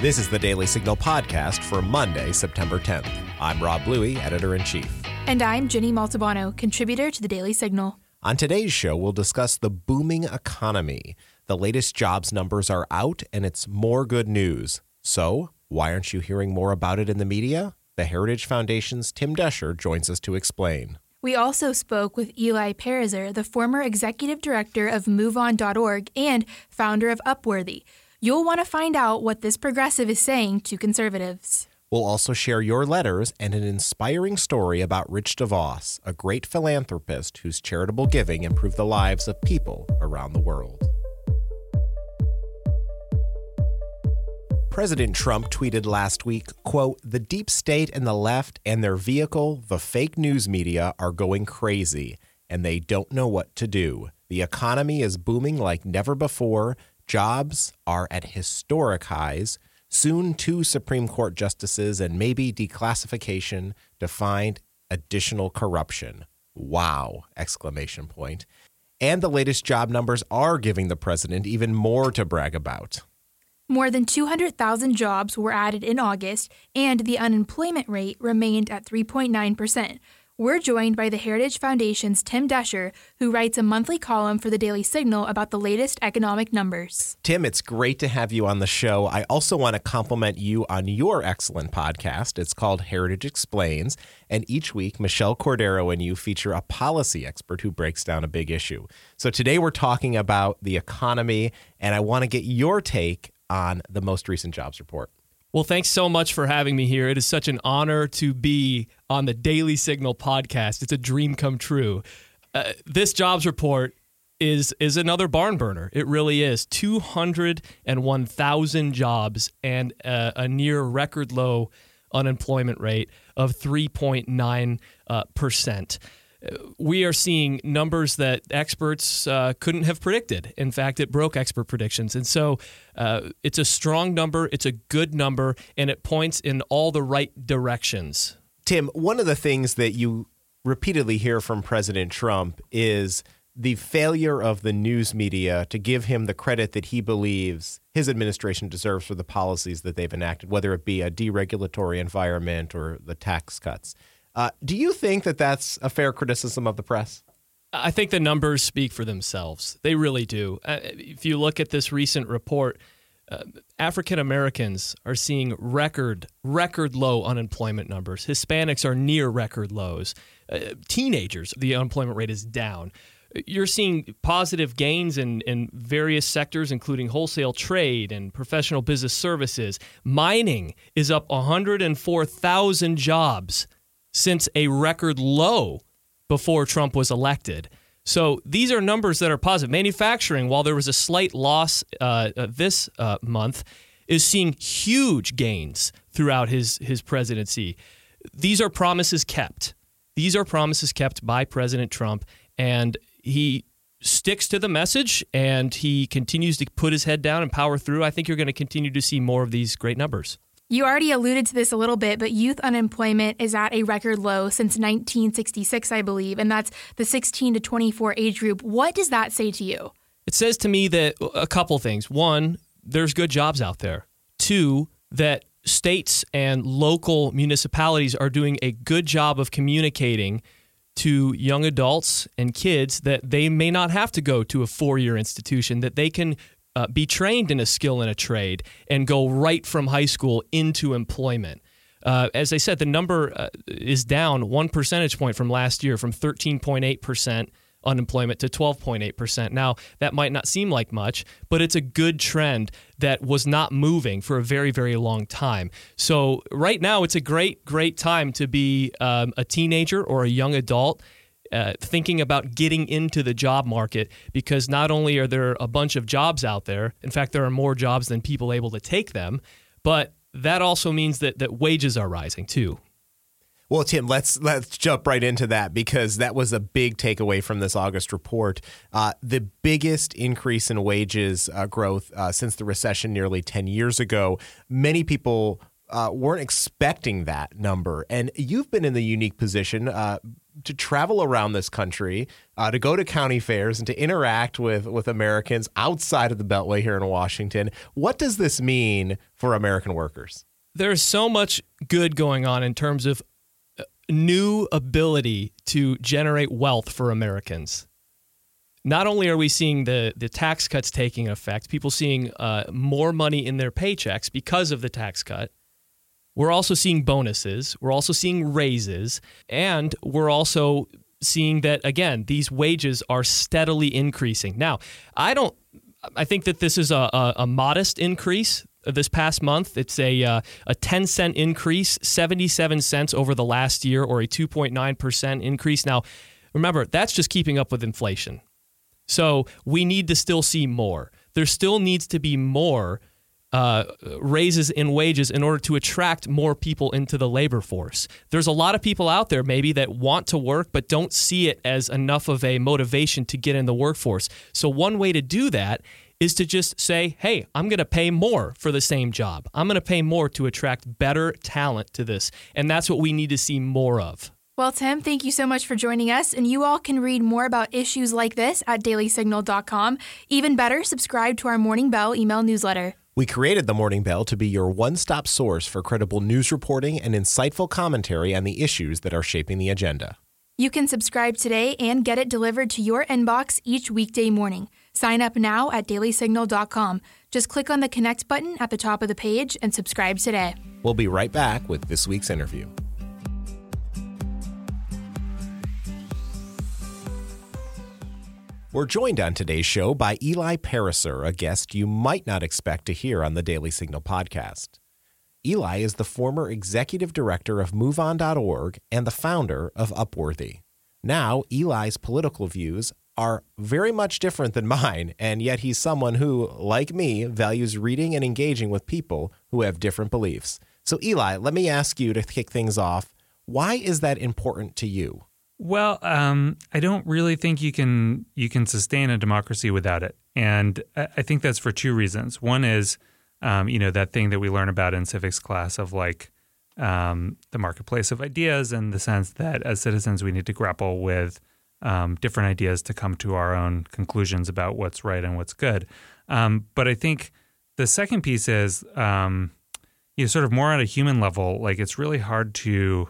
This is the Daily Signal podcast for Monday, September 10th. I'm Rob Bluey, editor in chief. And I'm Ginny Montalbano, contributor to the Daily Signal. On today's show, we'll discuss the booming economy. The latest jobs numbers are out, and it's more good news. So, why aren't you hearing more about it in the media? The Heritage Foundation's Tim Doescher joins us to explain. We also spoke with Eli Pariser, the former executive director of MoveOn.org and founder of Upworthy. You'll want to find out what this progressive is saying to conservatives. We'll also share your letters and an inspiring story about Rich DeVos, a great philanthropist whose charitable giving improved the lives of people around the world. President Trump tweeted last week, quote, "The deep state and the left and their vehicle, the fake news media are going crazy and they don't know what to do. The economy is booming like never before. Jobs are at historic highs. Soon, two Supreme Court justices and maybe declassification to find additional corruption. Wow! Exclamation point. And the latest job numbers are giving the president even more to brag about. More than 200,000 jobs were added in August, and the unemployment rate remained at 3.9%, we're joined by the Heritage Foundation's Tim Doescher, who writes a monthly column for the Daily Signal about the latest economic numbers. Tim, it's great to have you on the show. I also want to compliment you on your excellent podcast. It's called Heritage Explains. And each week, Michelle Cordero and you feature a policy expert who breaks down a big issue. So today we're talking about the economy, and I want to get your take on the most recent jobs report. Well, thanks so much for having me here. It is such an honor to be on the Daily Signal podcast. It's a dream come true. Uh, this jobs report is is another barn burner. It really is. 201,000 jobs and uh, a near record low unemployment rate of 3.9 uh, percent we are seeing numbers that experts uh, couldn't have predicted. In fact, it broke expert predictions. And so uh, it's a strong number, it's a good number, and it points in all the right directions. Tim, one of the things that you repeatedly hear from President Trump is the failure of the news media to give him the credit that he believes his administration deserves for the policies that they've enacted, whether it be a deregulatory environment or the tax cuts. Uh, do you think that that's a fair criticism of the press? I think the numbers speak for themselves. They really do. Uh, if you look at this recent report, uh, African Americans are seeing record record low unemployment numbers. Hispanics are near record lows. Uh, teenagers, the unemployment rate is down. You're seeing positive gains in, in various sectors, including wholesale trade and professional business services. Mining is up 104,000 jobs since a record low before Trump was elected. So these are numbers that are positive. Manufacturing, while there was a slight loss uh, uh, this uh, month, is seeing huge gains throughout his his presidency. These are promises kept. These are promises kept by President Trump, and he sticks to the message and he continues to put his head down and power through. I think you're going to continue to see more of these great numbers. You already alluded to this a little bit, but youth unemployment is at a record low since 1966, I believe, and that's the 16 to 24 age group. What does that say to you? It says to me that a couple things. One, there's good jobs out there. Two, that states and local municipalities are doing a good job of communicating to young adults and kids that they may not have to go to a four year institution, that they can uh, be trained in a skill in a trade and go right from high school into employment. Uh, as I said, the number uh, is down one percentage point from last year, from 13.8% unemployment to 12.8%. Now, that might not seem like much, but it's a good trend that was not moving for a very, very long time. So, right now, it's a great, great time to be um, a teenager or a young adult uh, thinking about getting into the job market because not only are there a bunch of jobs out there, in fact, there are more jobs than people able to take them, but that also means that, that wages are rising too. Well, Tim, let's let's jump right into that because that was a big takeaway from this August report. Uh, the biggest increase in wages uh, growth uh, since the recession nearly ten years ago. Many people uh, weren't expecting that number, and you've been in the unique position uh, to travel around this country, uh, to go to county fairs, and to interact with with Americans outside of the Beltway here in Washington. What does this mean for American workers? There's so much good going on in terms of uh, new ability to generate wealth for Americans not only are we seeing the, the tax cuts taking effect, people seeing uh, more money in their paychecks because of the tax cut, we're also seeing bonuses, we're also seeing raises, and we're also seeing that, again, these wages are steadily increasing. Now, I don't, I think that this is a, a, a modest increase this past month. It's a uh, a 10 cent increase, 77 cents over the last year, or a 2.9% increase. Now, remember, that's just keeping up with inflation. So we need to still see more. There still needs to be more uh, raises in wages in order to attract more people into the labor force. There's a lot of people out there maybe that want to work but don't see it as enough of a motivation to get in the workforce. So one way to do that is to just say, hey, I'm going to pay more for the same job. I'm going to pay more to attract better talent to this. And that's what we need to see more of. Well, Tim, thank you so much for joining us. And you all can read more about issues like this at dailysignal.com. Even better, subscribe to our Morning Bell email newsletter. We created the Morning Bell to be your one stop source for credible news reporting and insightful commentary on the issues that are shaping the agenda. You can subscribe today and get it delivered to your inbox each weekday morning. Sign up now at dailysignal.com. Just click on the connect button at the top of the page and subscribe today. We'll be right back with this week's interview. We're joined on today's show by Eli Pariser, a guest you might not expect to hear on the Daily Signal podcast. Eli is the former executive director of MoveOn.org and the founder of Upworthy. Now, Eli's political views are very much different than mine, and yet he's someone who, like me, values reading and engaging with people who have different beliefs. So, Eli, let me ask you to kick things off. Why is that important to you? Well, um, I don't really think you can you can sustain a democracy without it, and I think that's for two reasons. One is, um, you know, that thing that we learn about in civics class of like um, the marketplace of ideas, and the sense that as citizens we need to grapple with um, different ideas to come to our own conclusions about what's right and what's good. Um, but I think the second piece is, um, you know, sort of more on a human level. Like it's really hard to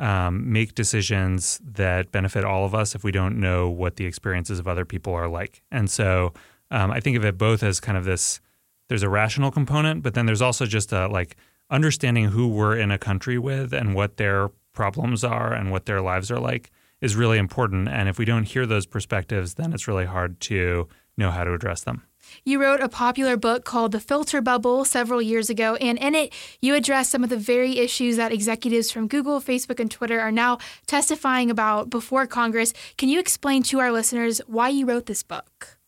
um, make decisions that benefit all of us if we don't know what the experiences of other people are like. And so um, I think of it both as kind of this there's a rational component, but then there's also just a like understanding who we're in a country with and what their problems are and what their lives are like is really important. And if we don't hear those perspectives, then it's really hard to know how to address them. You wrote a popular book called The Filter Bubble several years ago, and in it, you address some of the very issues that executives from Google, Facebook, and Twitter are now testifying about before Congress. Can you explain to our listeners why you wrote this book?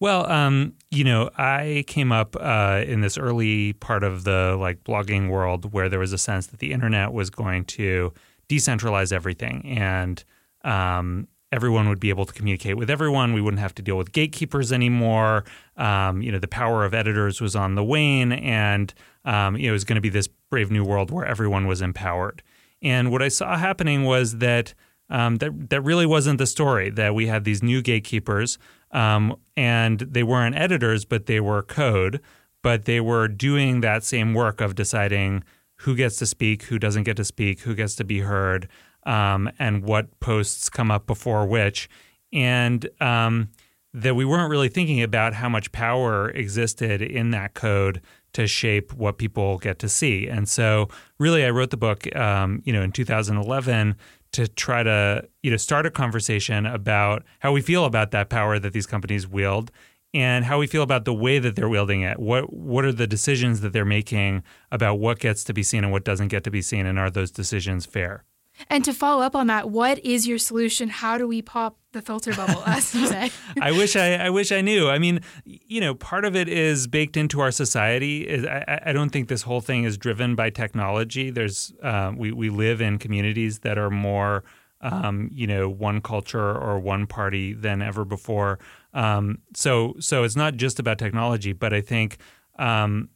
Well, um, you know, I came up uh, in this early part of the like blogging world where there was a sense that the internet was going to decentralize everything, and um, everyone would be able to communicate with everyone. We wouldn't have to deal with gatekeepers anymore. Um, you know, the power of editors was on the wane, and um, you know, it was going to be this brave new world where everyone was empowered. And what I saw happening was that um, that that really wasn't the story. That we had these new gatekeepers, um, and they weren't editors, but they were code. But they were doing that same work of deciding who gets to speak, who doesn't get to speak, who gets to be heard um, and what posts come up before which, and um, that we weren't really thinking about how much power existed in that code to shape what people get to see. And so, really, I wrote the book, um, you know, in 2011 to try to you know start a conversation about how we feel about that power that these companies wield and how we feel about the way that they're wielding it. What what are the decisions that they're making about what gets to be seen and what doesn't get to be seen, and are those decisions fair? And to follow up on that, what is your solution? How do we pop the filter bubble, as you say? I wish I, I wish I knew. I mean, you know, part of it is baked into our society. I, I don't think this whole thing is driven by technology. There's uh, we we live in communities that are more. Um, you know, one culture or one party than ever before. Um, so, so it's not just about technology, but I think, um,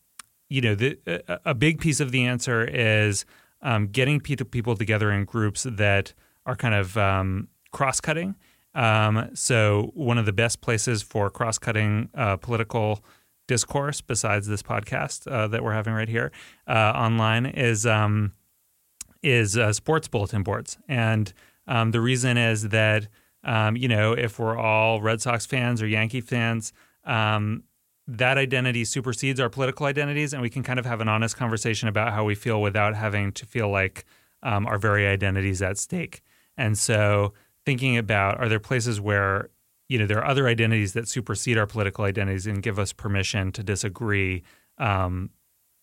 you know, the, a, a big piece of the answer is um, getting people together in groups that are kind of um, cross cutting. Um, so one of the best places for cross cutting uh, political discourse, besides this podcast uh, that we're having right here uh, online, is um, is uh, sports bulletin boards, and um, the reason is that um, you know if we're all Red Sox fans or Yankee fans. Um, that identity supersedes our political identities, and we can kind of have an honest conversation about how we feel without having to feel like um, our very identities at stake. And so, thinking about are there places where you know there are other identities that supersede our political identities and give us permission to disagree um,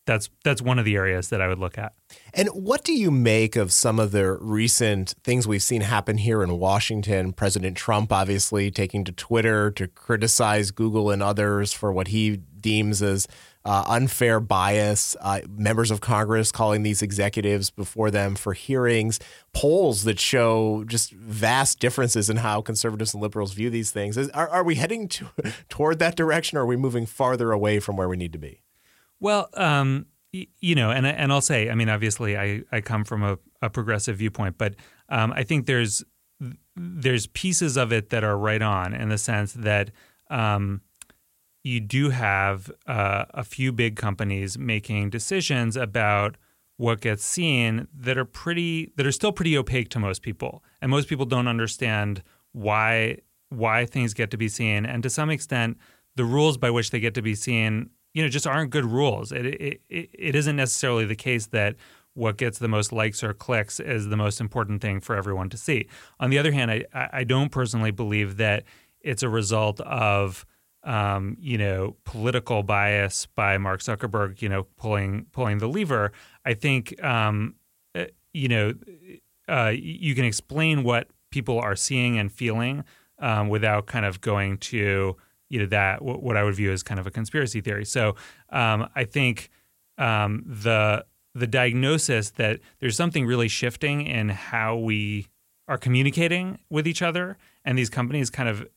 that's that's one of the areas that I would look at. And what do you make of some of the recent things we've seen happen here in Washington? President Trump obviously taking to Twitter to criticize Google and others for what he deems as uh, unfair bias. Uh, members of Congress calling these executives before them for hearings. Polls that show just vast differences in how conservatives and liberals view these things. Are, are we heading to, toward that direction, or are we moving farther away from where we need to be? Well, um, y- you know, and and I'll say, I mean, obviously, I I come from a, a progressive viewpoint, but um, I think there's there's pieces of it that are right on in the sense that um, you do have uh, a few big companies making decisions about what gets seen that are pretty that are still pretty opaque to most people, and most people don't understand why why things get to be seen, and to some extent, the rules by which they get to be seen you know just aren't good rules. It, it it isn't necessarily the case that what gets the most likes or clicks is the most important thing for everyone to see. On the other hand, I I don't personally believe that it's a result of um, you know political bias by Mark Zuckerberg, you know pulling pulling the lever. I think um, eh, you know uh, you can explain what people are seeing and feeling um, without kind of going to you know that what I would view as kind of a conspiracy theory. So um, I think um, the the diagnosis that there's something really shifting in how we are communicating with each other, and these companies kind of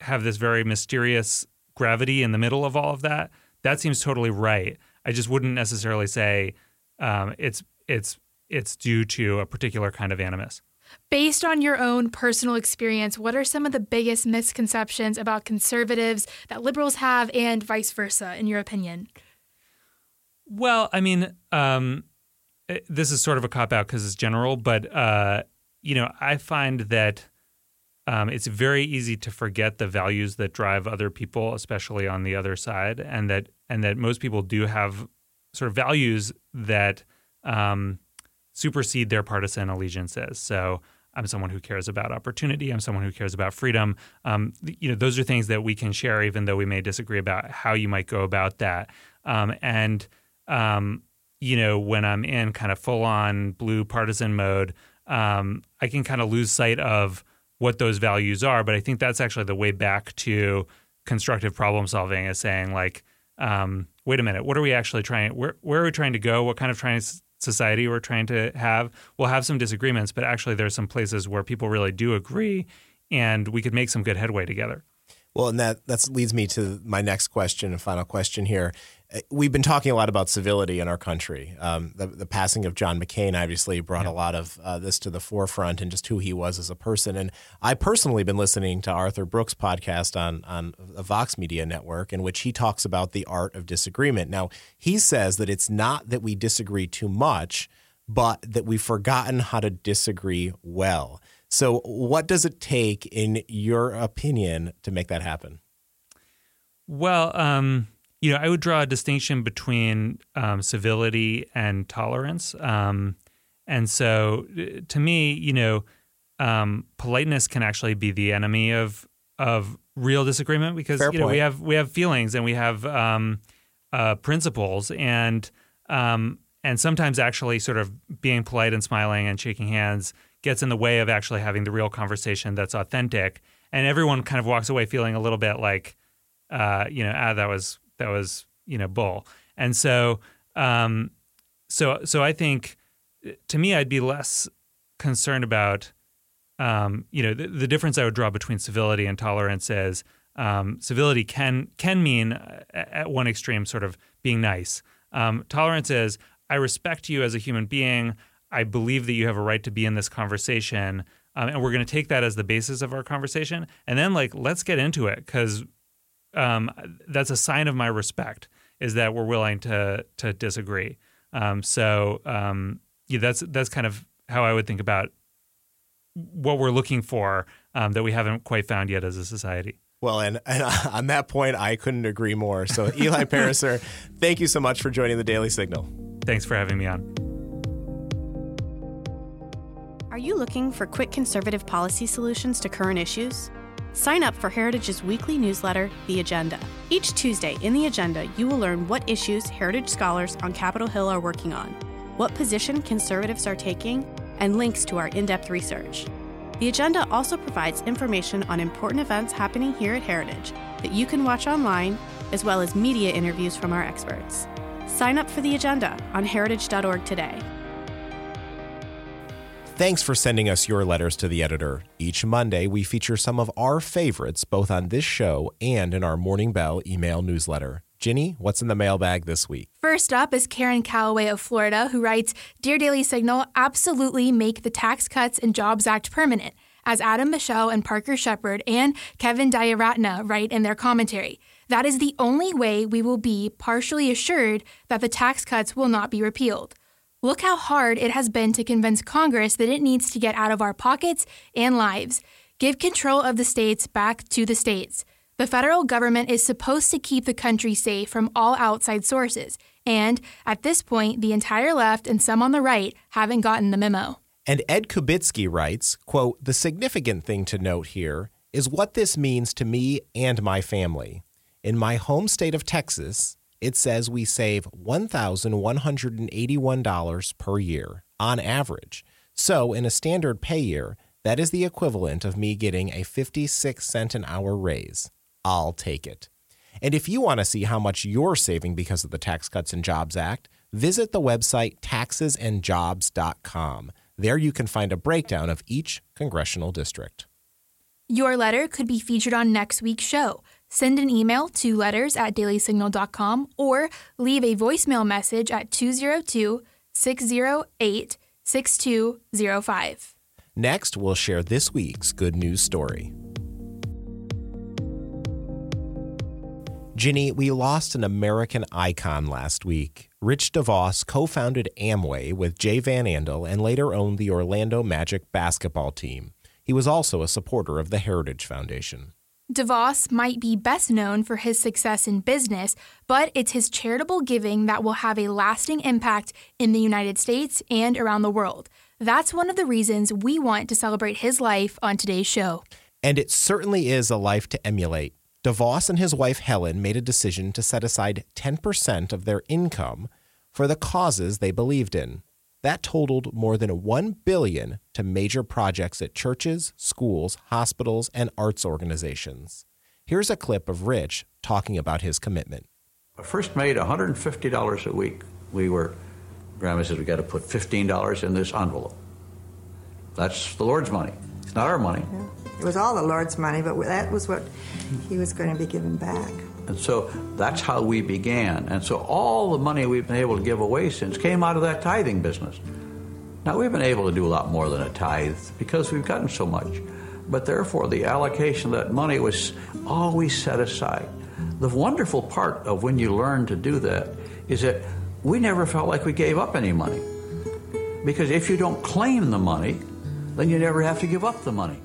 have this very mysterious gravity in the middle of all of that. That seems totally right. I just wouldn't necessarily say um, it's it's it's due to a particular kind of animus. Based on your own personal experience, what are some of the biggest misconceptions about conservatives that liberals have and vice versa, in your opinion? Well, I mean, um, eh, this is sort of a cop out because it's general, but, uh, you know, I find that um, it's very easy to forget the values that drive other people, especially on the other side, and that and that most people do have sort of values that um, supersede their partisan allegiances. So I'm someone who cares about opportunity. I'm someone who cares about freedom. Um, you know, those are things that we can share, even though we may disagree about how you might go about that. Um, and um, you know, when I'm in kind of full on blue partisan mode, um, I can kind of lose sight of what those values are. But I think that's actually the way back to constructive problem solving is saying like, um, wait a minute, what are we actually trying? Where where are we trying to go? What kind of trying society we're trying to have. We'll have some disagreements, but actually, there's some places where people really do agree, and we could make some good headway together. Well, and that that leads me to my next question and final question here. Uh, we've been talking a lot about civility in our country. Um, the, the, passing of John McCain obviously brought yeah. a lot of uh, this to the forefront and just who he was as a person. And I personally been listening to Arthur Brooks' podcast on on the Vox Media Network, in which he talks about the art of disagreement. Now he says that it's not that we disagree too much, but that we've forgotten how to disagree well. So, what does it take, in your opinion, to make that happen? Well, um, you know, I would draw a distinction between um, civility and tolerance. Um, and so, to me, you know, um, politeness can actually be the enemy of of real disagreement because Fair you know point. we have we have feelings and we have um, uh, principles and um, and sometimes actually sort of being polite and smiling and shaking hands gets in the way of actually having the real conversation that's authentic. And everyone kind of walks away feeling a little bit like, uh, you know, ah, that was that was you know bull. And so, um, so so I think to me, I'd be less concerned about, um, you know, the, the, difference I would draw between civility and tolerance is um, civility can can mean uh, at one extreme sort of being nice. Um, tolerance is I respect you as a human being. I believe that you have a right to be in this conversation. Um, and we're going to take that as the basis of our conversation. And then, like, let's get into it because um, that's a sign of my respect is that we're willing to to disagree. Um, so um, yeah, that's that's kind of how I would think about what we're looking for um, that we haven't quite found yet as a society. Well, and, and on that point, I couldn't agree more. So, Eli Pariser, thank you so much for joining the Daily Signal. Thanks for having me on. Are you looking for quick conservative policy solutions to current issues? Sign up for Heritage's weekly newsletter, The Agenda. Each Tuesday in The Agenda, you will learn what issues Heritage scholars on Capitol Hill are working on, what position conservatives are taking, and links to our in depth research. The Agenda also provides information on important events happening here at Heritage that you can watch online, as well as media interviews from our experts. Sign up for The Agenda on heritage.org today. Thanks for sending us your letters to the editor. Each Monday, we feature some of our favorites both on this show and in our Morning Bell email newsletter. Ginny, what's in the mailbag this week? First up is Karen Calloway of Florida, who writes Dear Daily Signal, absolutely make the Tax Cuts and Jobs Act permanent, as Adam Michel and Parker Sheppard and Kevin Dayaratna write in their commentary. That is the only way we will be partially assured that the tax cuts will not be repealed. Look how hard it has been to convince Congress that it needs to get out of our pockets and lives. Give control of the states back to the states. The federal government is supposed to keep the country safe from all outside sources, and at this point, the entire left and some on the right haven't gotten the memo. And Ed Kubitsky writes, quote, "The significant thing to note here is what this means to me and my family. In my home state of Texas, it says we save $1,181 per year on average. So, in a standard pay year, that is the equivalent of me getting a 56 cent an hour raise. I'll take it. And if you want to see how much you're saving because of the Tax Cuts and Jobs Act, visit the website taxesandjobs.com. There you can find a breakdown of each congressional district. Your letter could be featured on next week's show. Send an email to letters at dailysignal.com or leave a voicemail message at 202 608 6205. Next, we'll share this week's good news story. Ginny, we lost an American icon last week. Rich DeVos co founded Amway with Jay Van Andel and later owned the Orlando Magic basketball team. He was also a supporter of the Heritage Foundation. DeVos might be best known for his success in business, but it's his charitable giving that will have a lasting impact in the United States and around the world. That's one of the reasons we want to celebrate his life on today's show. And it certainly is a life to emulate. DeVos and his wife Helen made a decision to set aside 10% of their income for the causes they believed in. That totaled more than 1 billion to major projects at churches, schools, hospitals, and arts organizations. Here's a clip of Rich talking about his commitment. I first made $150 a week. We were, Grandma said, we got to put $15 in this envelope. That's the Lord's money. It's not our money. It was all the Lord's money, but that was what he was going to be giving back. And so that's how we began. And so all the money we've been able to give away since came out of that tithing business. Now, we've been able to do a lot more than a tithe because we've gotten so much. But therefore, the allocation of that money was always set aside. The wonderful part of when you learn to do that is that we never felt like we gave up any money. Because if you don't claim the money, then you never have to give up the money.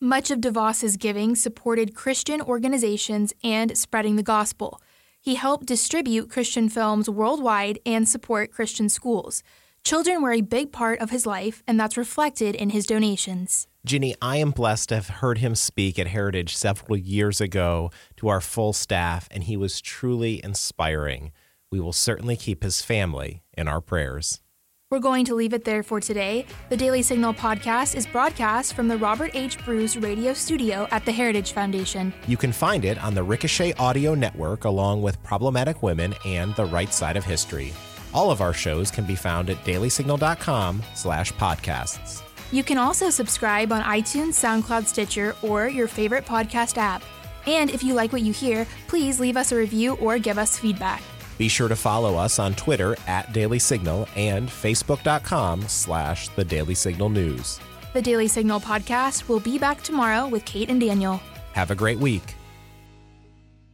Much of DeVos's giving supported Christian organizations and spreading the gospel. He helped distribute Christian films worldwide and support Christian schools. Children were a big part of his life, and that's reflected in his donations. Ginny, I am blessed to have heard him speak at Heritage several years ago to our full staff, and he was truly inspiring. We will certainly keep his family in our prayers. We're going to leave it there for today. The Daily Signal podcast is broadcast from the Robert H. Bruce radio studio at the Heritage Foundation. You can find it on the Ricochet Audio Network along with Problematic Women and The Right Side of History. All of our shows can be found at dailysignal.com slash podcasts. You can also subscribe on iTunes, SoundCloud, Stitcher, or your favorite podcast app. And if you like what you hear, please leave us a review or give us feedback. Be sure to follow us on Twitter at Daily Signal and Facebook.com slash The Daily Signal News. The Daily Signal podcast will be back tomorrow with Kate and Daniel. Have a great week.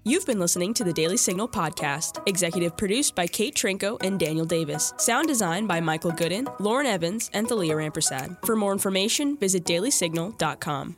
You've been listening to the Daily Signal podcast, executive produced by Kate Trinko and Daniel Davis. Sound design by Michael Gooden, Lauren Evans, and Thalia Rampersad. For more information, visit dailysignal.com.